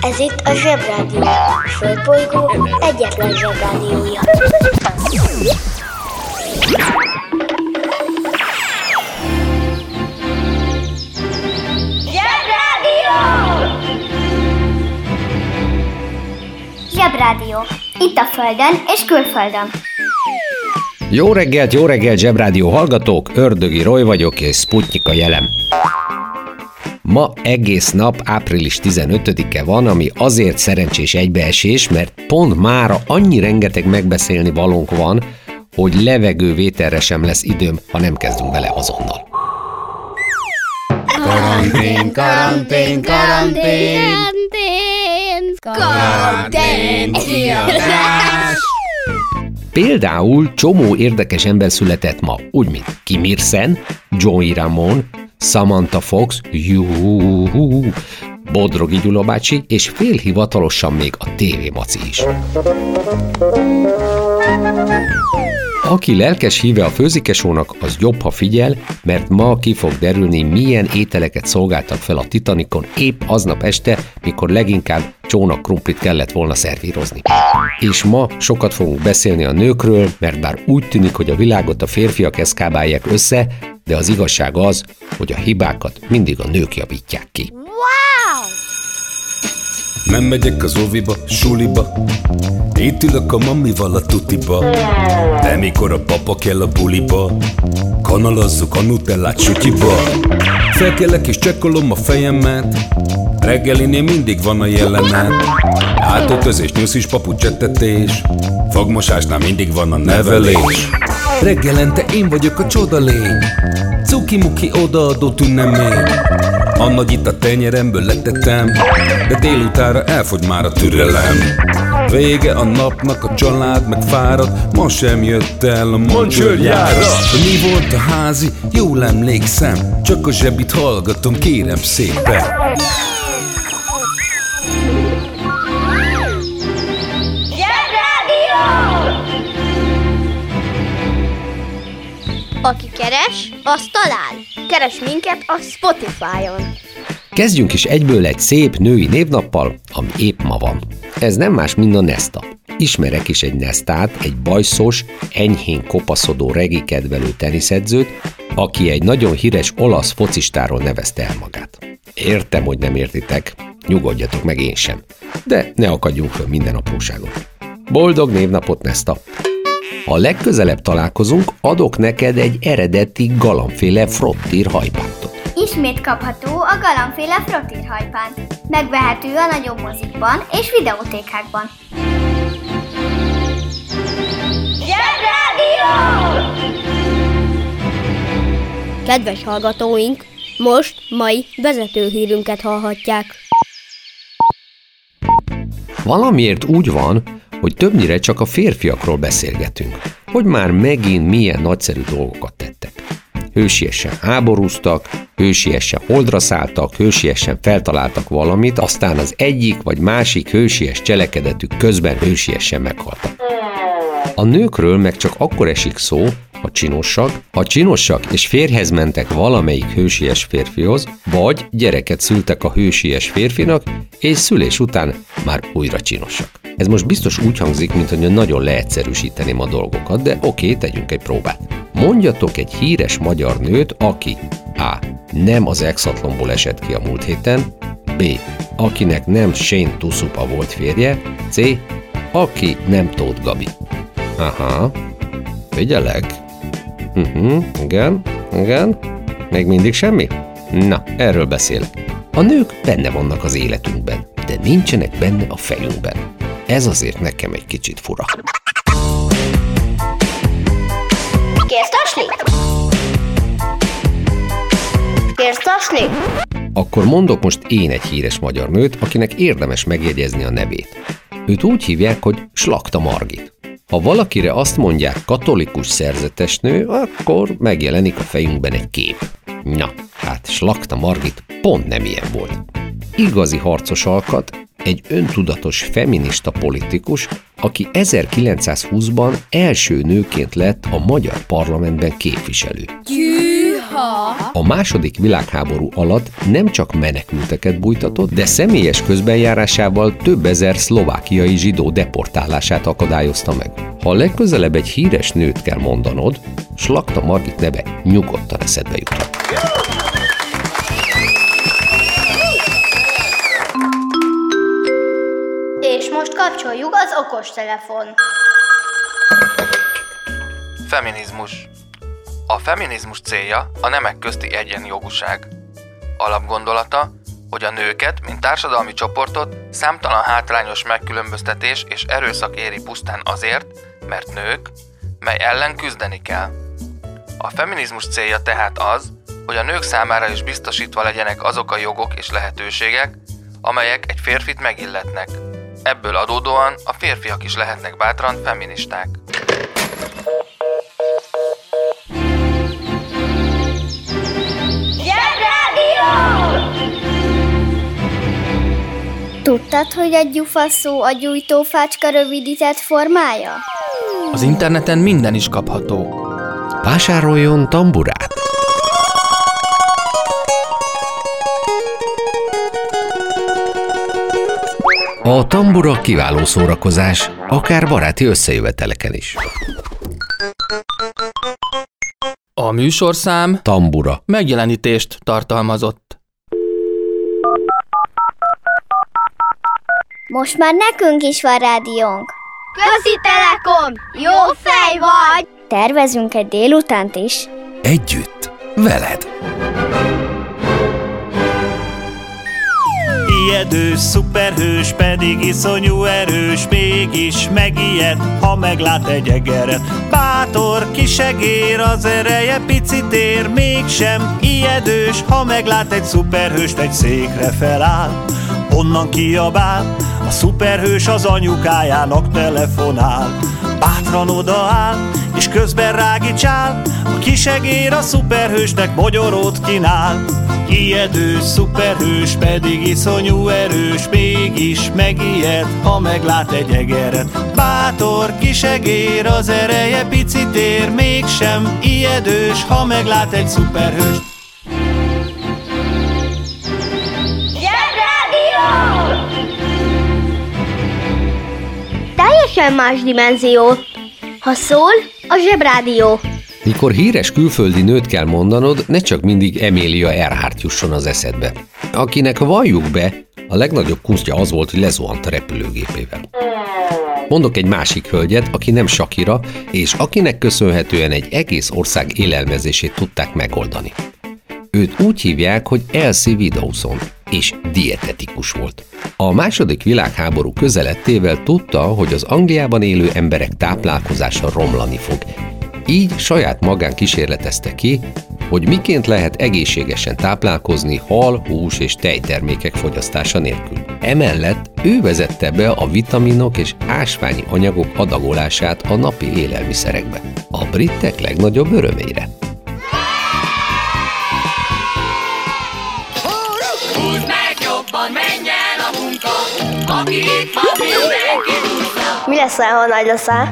Ez itt a Zsebrádió. A Földbolygó egyetlen Zsebrádiója. Zsebrádió! Zsebrádió. Itt a Földön és külföldön. Jó reggelt, jó reggelt, Zsebrádió hallgatók! Ördögi Roy vagyok, és Sputnik a jelem. Ma egész nap április 15-e van, ami azért szerencsés egybeesés, mert pont mára annyi rengeteg megbeszélni valónk van, hogy levegővételre sem lesz időm, ha nem kezdünk bele azonnal. Karantén, karantén, karantén, karantén, kiadás. Például csomó érdekes ember született ma, úgy mint Kim Ir-sen, Joey Ramon, Samantha Fox, juhu, Bodrogi Gyula bácsi, és félhivatalosan még a TV Maci is. Aki lelkes híve a főzikesónak, az jobb, ha figyel, mert ma ki fog derülni, milyen ételeket szolgáltak fel a Titanicon épp aznap este, mikor leginkább csónak krumplit kellett volna szervírozni. És ma sokat fogunk beszélni a nőkről, mert bár úgy tűnik, hogy a világot a férfiak eszkábálják össze, de az igazság az, hogy a hibákat mindig a nők javítják ki. Nem megyek az óviba, suliba. Itt ülök a mamival a tutiba. De mikor a papa kell a buliba? Kanalazzuk a nutellát sütyiba Felkelek és csekkolom a fejemet. Reggelinél mindig van a jelenet. Átöltözés, nyuszis, papucsettetés Fogmosásnál mindig van a nevelés. Reggelente én vagyok a csodalény Cuki-muki odaadó tünemény a nagy itt a tenyeremből letettem De délutára elfogy már a türelem Vége a napnak, a család meg fárad Ma sem jött el a mancsőrjára Mi volt a házi? Jól emlékszem Csak a zsebit hallgatom, kérem szépen! Aki keres, az talál. Keres minket a Spotify-on. Kezdjünk is egyből egy szép női névnappal, ami épp ma van. Ez nem más, mint a Nesta. Ismerek is egy Nestát, egy bajszos, enyhén kopaszodó regi kedvelő teniszedzőt, aki egy nagyon híres olasz focistáról nevezte el magát. Értem, hogy nem értitek, nyugodjatok meg én sem. De ne akadjunk föl minden apróságon. Boldog névnapot, Nesta! Ha legközelebb találkozunk, adok neked egy eredeti galambféle frottír hajpántot. Ismét kapható a galambféle frottírhajpán. Megvehető a nagyobb mozikban és videótékákban. Zsebrádió! Kedves hallgatóink, most mai vezetőhírünket hallhatják. Valamiért úgy van, hogy többnyire csak a férfiakról beszélgetünk, hogy már megint milyen nagyszerű dolgokat tettek. Hősiesen háborúztak, hősiesen holdra szálltak, hősiesen feltaláltak valamit, aztán az egyik vagy másik hősies cselekedetük közben hősiesen meghaltak. A nőkről meg csak akkor esik szó, ha csinosak, ha csinosak és férhez mentek valamelyik hősies férfihoz, vagy gyereket szültek a hősies férfinak, és szülés után már újra csinosak. Ez most biztos úgy hangzik, mint hogy nagyon leegyszerűsíteném a dolgokat, de oké, tegyünk egy próbát. Mondjatok egy híres magyar nőt, aki A. Nem az exatlonból esett ki a múlt héten, B. Akinek nem Shane Tusupa volt férje, C. Aki nem Tóth Gabi. Aha, figyelek. Uh-huh, igen, igen. Még mindig semmi? Na, erről beszélek. A nők benne vannak az életünkben, de nincsenek benne a fejünkben. Ez azért nekem egy kicsit fura. Kérsz tasni? Akkor mondok most én egy híres magyar nőt, akinek érdemes megjegyezni a nevét. Őt úgy hívják, hogy Slakta Margit. Ha valakire azt mondják katolikus szerzetes nő, akkor megjelenik a fejünkben egy kép. Na, hát Slakta Margit pont nem ilyen volt. Igazi harcos alkat, egy öntudatos feminista politikus, aki 1920-ban első nőként lett a magyar parlamentben képviselő. Gyűha! A második világháború alatt nem csak menekülteket bújtatott, de személyes közbenjárásával több ezer szlovákiai zsidó deportálását akadályozta meg. Ha legközelebb egy híres nőt kell mondanod, Slakta Margit neve nyugodtan eszedbe juthat. És most kapcsoljuk az okostelefon. Feminizmus. A feminizmus célja a nemek közti egyenjogúság. Alapgondolata, hogy a nőket, mint társadalmi csoportot számtalan hátrányos megkülönböztetés és erőszak éri pusztán azért, mert nők, mely ellen küzdeni kell. A feminizmus célja tehát az, hogy a nők számára is biztosítva legyenek azok a jogok és lehetőségek, amelyek egy férfit megilletnek. Ebből adódóan a férfiak is lehetnek bátran feministák. Tudtad, hogy egy gyufa szó a gyújtófácska rövidített formája? Az interneten minden is kapható. Vásároljon tamburát! A tambura kiváló szórakozás, akár baráti összejöveteleken is. A műsorszám Tambura. megjelenítést tartalmazott. Most már nekünk is van rádiónk. Közi Telekom! Jó fej vagy! Tervezünk egy délutánt is. Együtt, veled. Ijedős, szuperhős, pedig iszonyú erős, mégis megijed, ha meglát egy egeret. Bátor, kisegér, az ereje picit ér, mégsem ijedős, ha meglát egy szuperhőst, egy székre feláll. Onnan kiabál, a szuperhős az anyukájának telefonál. Bátran odaáll, és közben rágicsál, a kisegér a szuperhősnek mogyorót kínál. Ijedő, szuperhős, pedig iszonyú erős, mégis megijed, ha meglát egy egeret. Bátor, kisegér, az ereje picit ér, mégsem ijedős, ha meglát egy szuperhőst. Teljesen más dimenzió. Ha szól, a zsebrádió. Mikor híres külföldi nőt kell mondanod, ne csak mindig Emilia Earhart jusson az eszedbe. Akinek valljuk be, a legnagyobb kunstja az volt, hogy lezuhant a repülőgépével. Mondok egy másik hölgyet, aki nem Sakira, és akinek köszönhetően egy egész ország élelmezését tudták megoldani. Őt úgy hívják, hogy Elsie Widowson, és dietetikus volt. A második világháború közelettével tudta, hogy az Angliában élő emberek táplálkozása romlani fog. Így saját magán kísérletezte ki, hogy miként lehet egészségesen táplálkozni hal, hús és tejtermékek fogyasztása nélkül. Emellett ő vezette be a vitaminok és ásványi anyagok adagolását a napi élelmiszerekbe. A britek legnagyobb örömére. Mi leszel, ha nagy leszel?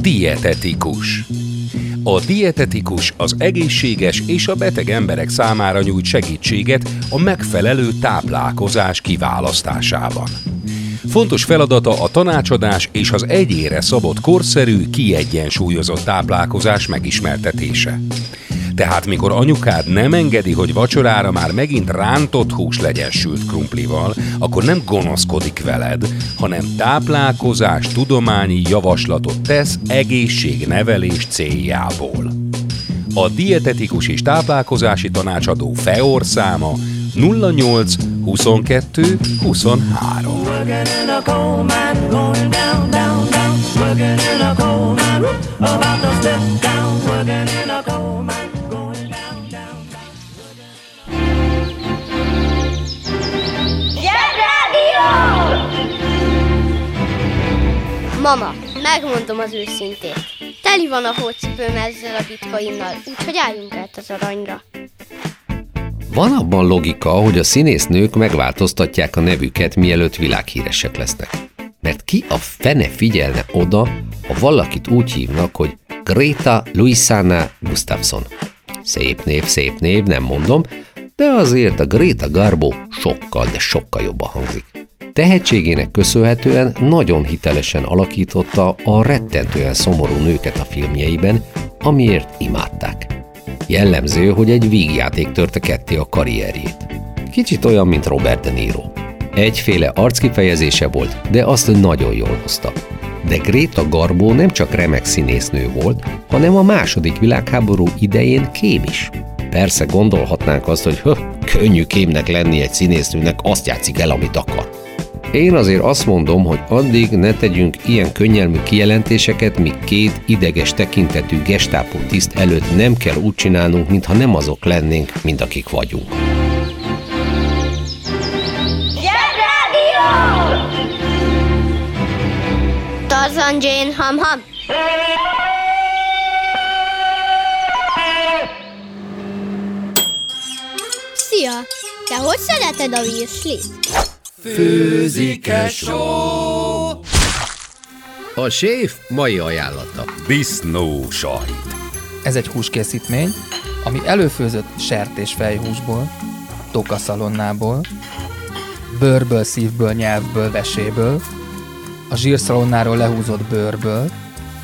Dietetikus. A dietetikus az egészséges és a beteg emberek számára nyújt segítséget a megfelelő táplálkozás kiválasztásában. Fontos feladata a tanácsadás és az egyére szabott korszerű, kiegyensúlyozott táplálkozás megismertetése. Tehát mikor anyukád nem engedi, hogy vacsorára már megint rántott hús legyen sült krumplival, akkor nem gonoszkodik veled, hanem táplálkozás tudományi javaslatot tesz egészségnevelés céljából. A dietetikus és táplálkozási tanácsadó FEOR száma 08 22 23. Mama, megmondom az őszintét. Teli van a hócipőm ezzel a bitcoinnal, úgyhogy álljunk át az aranyra. Van abban logika, hogy a színésznők megváltoztatják a nevüket, mielőtt világhíresek lesznek. Mert ki a fene figyelne oda, ha valakit úgy hívnak, hogy Greta Luisana Gustafsson. Szép név, szép név, nem mondom, de azért a Greta Garbo sokkal, de sokkal jobban hangzik. Tehetségének köszönhetően nagyon hitelesen alakította a rettentően szomorú nőket a filmjeiben, amiért imádták. Jellemző, hogy egy vígjáték törte ketté a karrierjét. Kicsit olyan, mint Robert De Niro. Egyféle arckifejezése volt, de azt nagyon jól hozta. De Greta Garbo nem csak remek színésznő volt, hanem a második világháború idején kém is. Persze gondolhatnánk azt, hogy höh, könnyű kémnek lenni egy színésznőnek, azt játszik el, amit akar. Én azért azt mondom, hogy addig ne tegyünk ilyen könnyelmű kijelentéseket, míg két ideges tekintetű gestápó tiszt előtt nem kell úgy csinálnunk, mintha nem azok lennénk, mint akik vagyunk. Tarzan Jane Ham Ham. Szia! Te hogy szereted a virslit? Főzike só. A séf mai ajánlata. Disznó sajt. Ez egy húskészítmény, ami előfőzött sertésfejhúsból, tokaszalonnából, bőrből, szívből, nyelvből, veséből, a zsírszalonnáról lehúzott bőrből,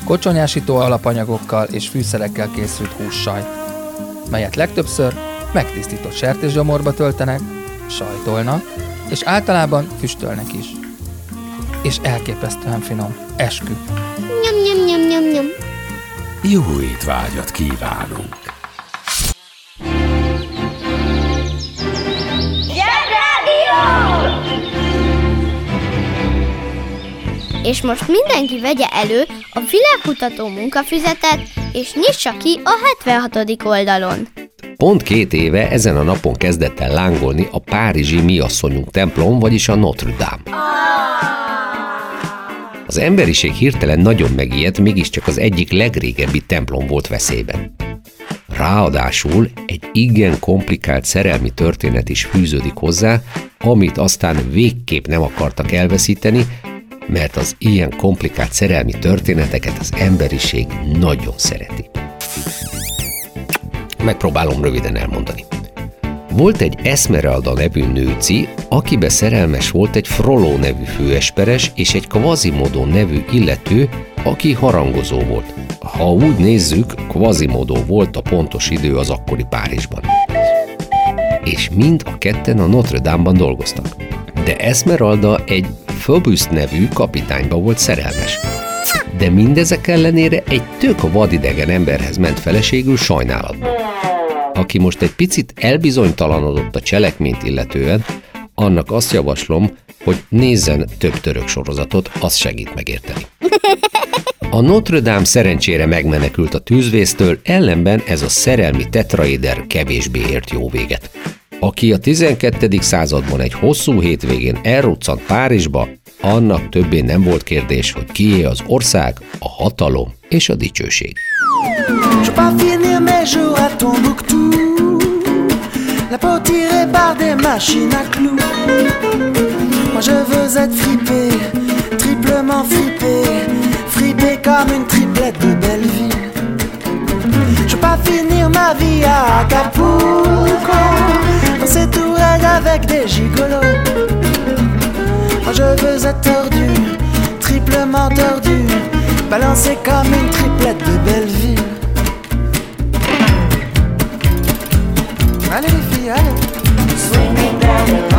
kocsonyásító alapanyagokkal és fűszerekkel készült hússajt, melyet legtöbbször megtisztított sertésgyomorba töltenek, sajtolnak, és általában füstölnek is. És elképesztően finom. Eskü. Nyom, nyom, nyom, nyom, nyom. Jó étvágyat kívánunk! És most mindenki vegye elő a világkutató munkafüzetet, és nyissa ki a 76. oldalon. Pont két éve ezen a napon kezdett el lángolni a párizsi Mi asszonyunk templom, vagyis a Notre Dame. Az emberiség hirtelen nagyon megijedt, mégiscsak az egyik legrégebbi templom volt veszélyben. Ráadásul egy igen komplikált szerelmi történet is fűződik hozzá, amit aztán végképp nem akartak elveszíteni, mert az ilyen komplikált szerelmi történeteket az emberiség nagyon szereti. Megpróbálom röviden elmondani. Volt egy Esmeralda nevű nőci, akibe szerelmes volt egy Frollo nevű főesperes és egy Quasimodo nevű illető, aki harangozó volt. Ha úgy nézzük, Quasimodo volt a pontos idő az akkori Párizsban. És mind a ketten a Notre Dame-ban dolgoztak. De Esmeralda egy Phobus nevű kapitányba volt szerelmes. De mindezek ellenére egy tök vadidegen emberhez ment feleségül sajnálatban. Aki most egy picit elbizonytalanodott a cselekményt illetően, annak azt javaslom, hogy nézzen több török sorozatot, az segít megérteni. A Notre Dame szerencsére megmenekült a tűzvésztől, ellenben ez a szerelmi tetraéder kevésbé ért jó véget. Aki a 12. században egy hosszú hétvégén elruccant Párizsba, annak többé nem volt kérdés, hogy kié az ország, a hatalom és a dicsőség. Je pas finir mes jours à Tombouctou. La peau tirée par des machines à clous. Moi je veux être fripé, triplement fripé. Fripé comme une triplette de Belleville Je veux pas finir ma vie à Acapulco. Dans ces tourelles avec des gigolos. Moi je veux être tordu, triplement tordu. Balancé comme une triplette de Belleville Allez les filles, allez Swinging down the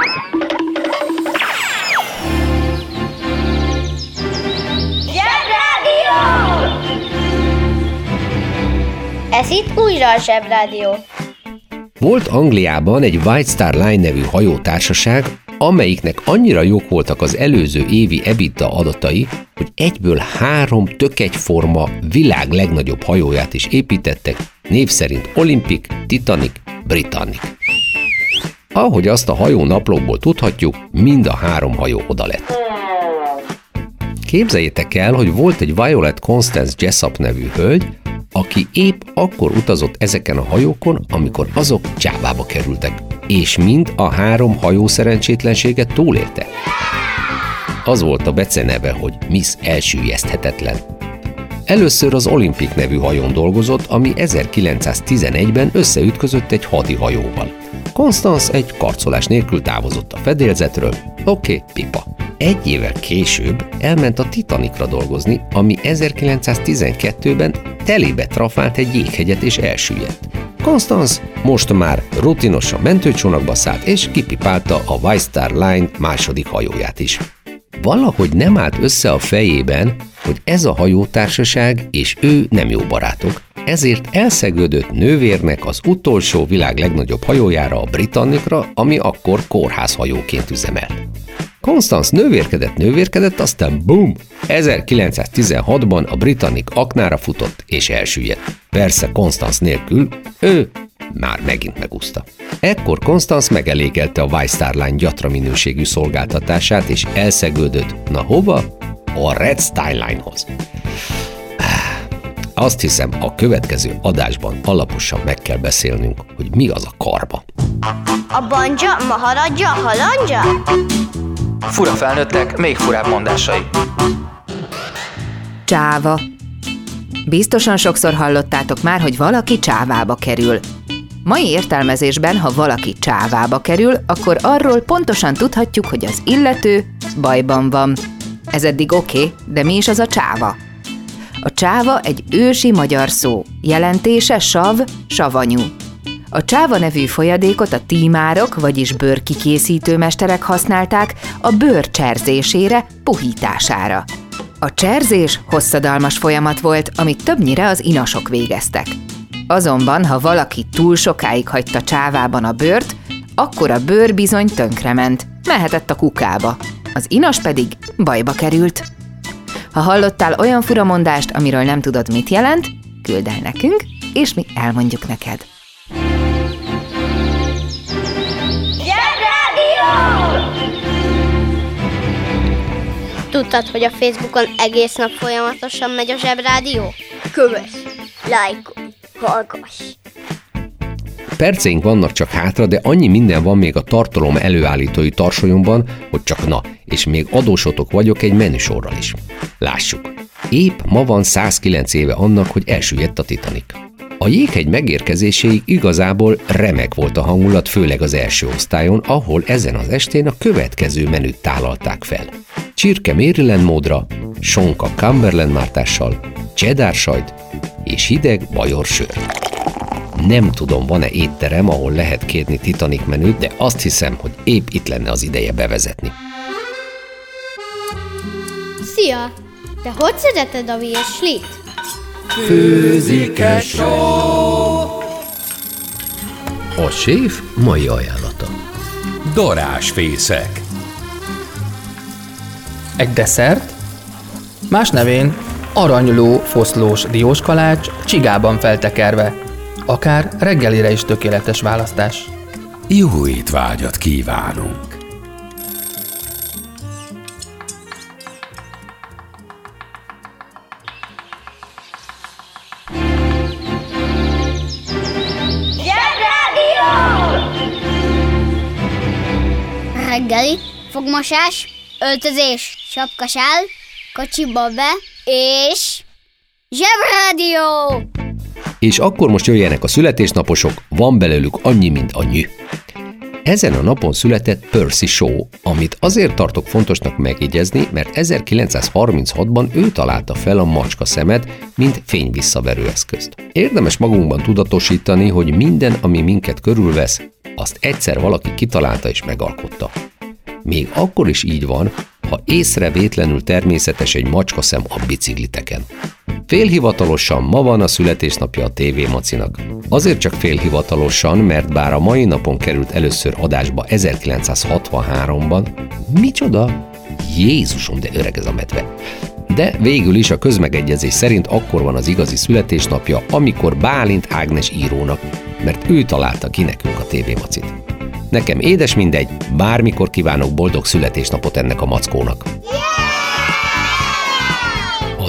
Itt újra a Zsebrádió. Volt Angliában egy White Star Line nevű hajótársaság, amelyiknek annyira jók voltak az előző évi EBITDA adatai, hogy egyből három tök egyforma világ legnagyobb hajóját is építettek, név szerint Olympic, Titanic, Britannic. Ahogy azt a hajó naplóból tudhatjuk, mind a három hajó oda lett. Képzeljétek el, hogy volt egy Violet Constance Jessup nevű hölgy, aki épp akkor utazott ezeken a hajókon, amikor azok csávába kerültek, és mind a három hajó szerencsétlenséget túlélte. Az volt a beceneve, hogy Miss elsüllyeszthetetlen. Először az Olimpik nevű hajón dolgozott, ami 1911-ben összeütközött egy hadihajóval. Constance egy karcolás nélkül távozott a fedélzetről, oké, okay, pipa. Egy évvel később elment a Titanicra dolgozni, ami 1912-ben telébe trafált egy jéghegyet és elsüllyedt. Constance most már rutinosan mentőcsónakba szállt és kipipálta a White Star Line második hajóját is. Valahogy nem állt össze a fejében, hogy ez a hajótársaság és ő nem jó barátok, ezért elszegődött nővérnek az utolsó világ legnagyobb hajójára, a Britannicra, ami akkor kórházhajóként üzemelt. Constance nővérkedett, nővérkedett, aztán bum! 1916-ban a Britannic aknára futott és elsüllyedt. Persze Constance nélkül, ő már megint megúszta. Ekkor Constance megelégelte a White Star Line gyatra minőségű szolgáltatását, és elszegődött, na hova? A Red Star Line-hoz. Azt hiszem, a következő adásban alaposan meg kell beszélnünk, hogy mi az a karba. A banja, maharadja, halandja? Fura felnőttek, még furább mondásai. Csáva. Biztosan sokszor hallottátok már, hogy valaki csávába kerül. Mai értelmezésben, ha valaki csávába kerül, akkor arról pontosan tudhatjuk, hogy az illető bajban van. Ez eddig oké, okay, de mi is az a csáva? A csáva egy ősi magyar szó, jelentése sav, savanyú. A csáva nevű folyadékot a tímárok, vagyis bőrkikészítő mesterek használták a bőr cserzésére, puhítására. A cserzés hosszadalmas folyamat volt, amit többnyire az inasok végeztek. Azonban, ha valaki túl sokáig hagyta csávában a bőrt, akkor a bőr bizony tönkrement, mehetett a kukába. Az inas pedig bajba került. Ha hallottál olyan furamondást, amiről nem tudod, mit jelent, küld el nekünk, és mi elmondjuk neked. Tudtad, hogy a Facebookon egész nap folyamatosan megy a zsebrádió? Kövess, lájkolj, hallgass! Perceink vannak csak hátra, de annyi minden van még a tartalom előállítói tarsolyomban, hogy csak na, és még adósotok vagyok egy menüsorral is. Lássuk. Épp ma van 109 éve annak, hogy elsüllyedt a Titanic. A jéghegy megérkezéséig igazából remek volt a hangulat, főleg az első osztályon, ahol ezen az estén a következő menüt tálalták fel. Csirke Maryland módra, sonka Cumberland mártással, cheddar sajt és hideg bajor sör. Nem tudom, van-e étterem, ahol lehet kérni Titanic menüt, de azt hiszem, hogy épp itt lenne az ideje bevezetni. Szia! Te hogy szereted a virslit? Főzik-e? A séf mai ajánlata. Darásfészek. Egy desszert, más nevén aranyló foszlós dióskalács csigában feltekerve. Akár reggelire is tökéletes választás. Jó étvágyat kívánunk! Reggeli, fogmosás, öltözés, sapkasál, kocsiba be, és... Zsebrádió! És akkor most jöjjenek a születésnaposok, van belőlük annyi, mint a nyű. Ezen a napon született Percy Shaw, amit azért tartok fontosnak megjegyezni, mert 1936-ban ő találta fel a macska szemet, mint fényvisszaverő eszközt. Érdemes magunkban tudatosítani, hogy minden, ami minket körülvesz, azt egyszer valaki kitalálta és megalkotta. Még akkor is így van, ha észrevétlenül természetes egy macska szem a bicikliteken. Félhivatalosan ma van a születésnapja a TV Macinak. Azért csak félhivatalosan, mert bár a mai napon került először adásba 1963-ban, micsoda? Jézusom, de öreg ez a medve. De végül is a közmegegyezés szerint akkor van az igazi születésnapja, amikor Bálint Ágnes írónak, mert ő találta ki nekünk a TV Macit. Nekem édes mindegy, bármikor kívánok boldog születésnapot ennek a mackónak. A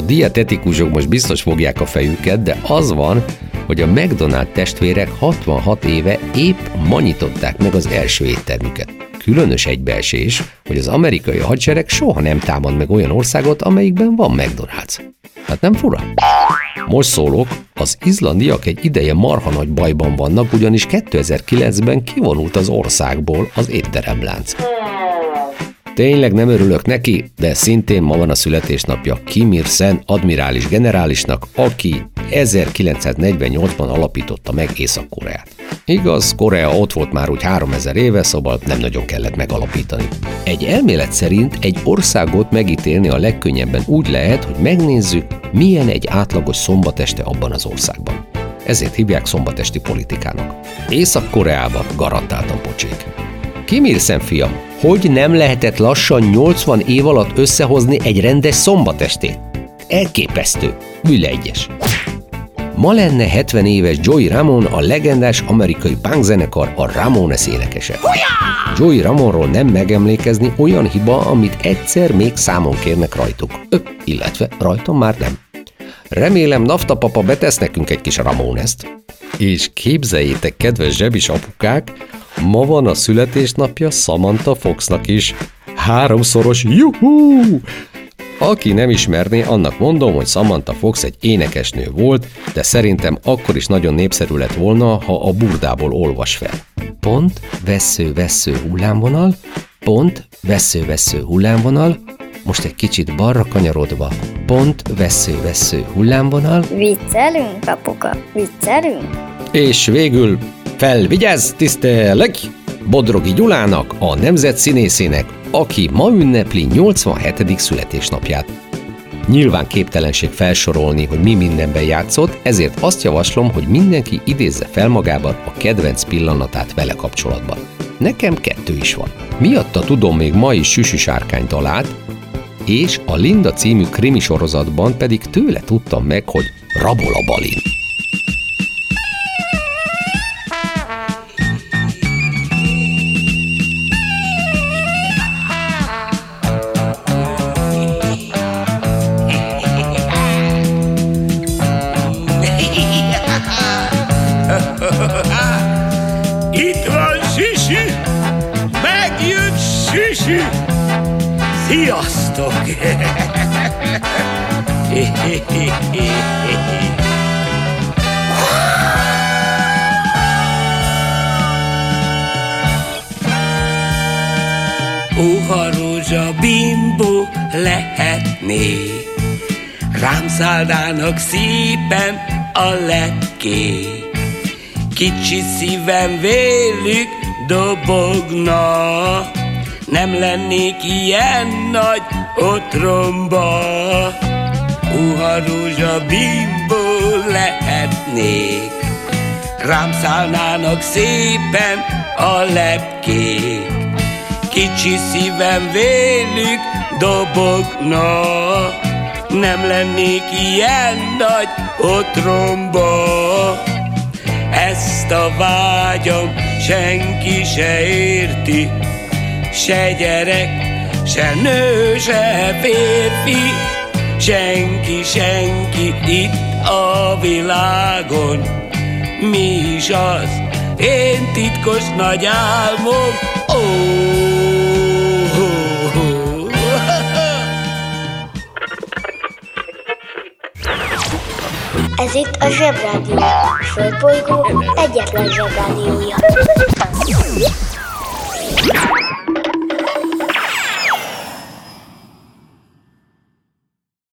dietetikusok most biztos fogják a fejüket, de az van, hogy a McDonald testvérek 66 éve épp manyították meg az első éttermüket. Különös egybeesés, hogy az amerikai hadsereg soha nem támad meg olyan országot, amelyikben van McDonald's. Hát nem fura? Most szólok, az izlandiak egy ideje marha nagy bajban vannak, ugyanis 2009-ben kivonult az országból az étteremlánc. Tényleg nem örülök neki, de szintén ma van a születésnapja Kim Il-sen admirális generálisnak, aki 1948-ban alapította meg Észak-Koreát. Igaz, Korea ott volt már úgy 3000 éve, szóval nem nagyon kellett megalapítani. Egy elmélet szerint egy országot megítélni a legkönnyebben úgy lehet, hogy megnézzük, milyen egy átlagos szombateste abban az országban. Ezért hívják szombatesti politikának. Észak-Koreában garantáltan pocsék. Kim Il-sen fiam, hogy nem lehetett lassan 80 év alatt összehozni egy rendes szombatestét? Elképesztő, egyes. Ma lenne 70 éves Joey Ramon, a legendás amerikai punkzenekar a Ramones énekese. Joey Ramonról nem megemlékezni olyan hiba, amit egyszer még számon kérnek rajtuk. Ö, illetve rajtam már nem. Remélem Nafta papa betesz nekünk egy kis Ramonest. És képzeljétek, kedves zsebis apukák, ma van a születésnapja Samantha Foxnak is. Háromszoros juhú! Aki nem ismerné, annak mondom, hogy Samantha Fox egy énekesnő volt, de szerintem akkor is nagyon népszerű lett volna, ha a burdából olvas fel. Pont, vesző, vesző, hullámvonal, pont, vesző, vesző, hullámvonal, most egy kicsit balra kanyarodva, pont, vesző, vesző, hullámvonal. Viccelünk, apuka, viccelünk? És végül felvigyázz, tisztelek! Bodrogi Gyulának, a nemzet színészének, aki ma ünnepli 87. születésnapját. Nyilván képtelenség felsorolni, hogy mi mindenben játszott, ezért azt javaslom, hogy mindenki idézze fel magában a kedvenc pillanatát vele kapcsolatban. Nekem kettő is van. Miatta tudom még ma is Süsü Sárkány dalát, és a Linda című krimi sorozatban pedig tőle tudtam meg, hogy rabol a balin. Sziasztok! Uha rózsa bimbó lehetné, Rám szállnának szépen a lepké. Kicsi szívem vélük dobogna, nem lennék ilyen nagy otromba. Uha rózsa bimbo lehetnék, rám szállnának szépen a lepkék. Kicsi szívem vélük dobogna, nem lennék ilyen nagy otromba. Ezt a vágyam senki se érti, se gyerek, se nő, se férfi, senki, senki itt a világon. Mi is az, én titkos nagy álmom, ó. Ez itt a Zsebrádió, a egyetlen Zsebrádiója.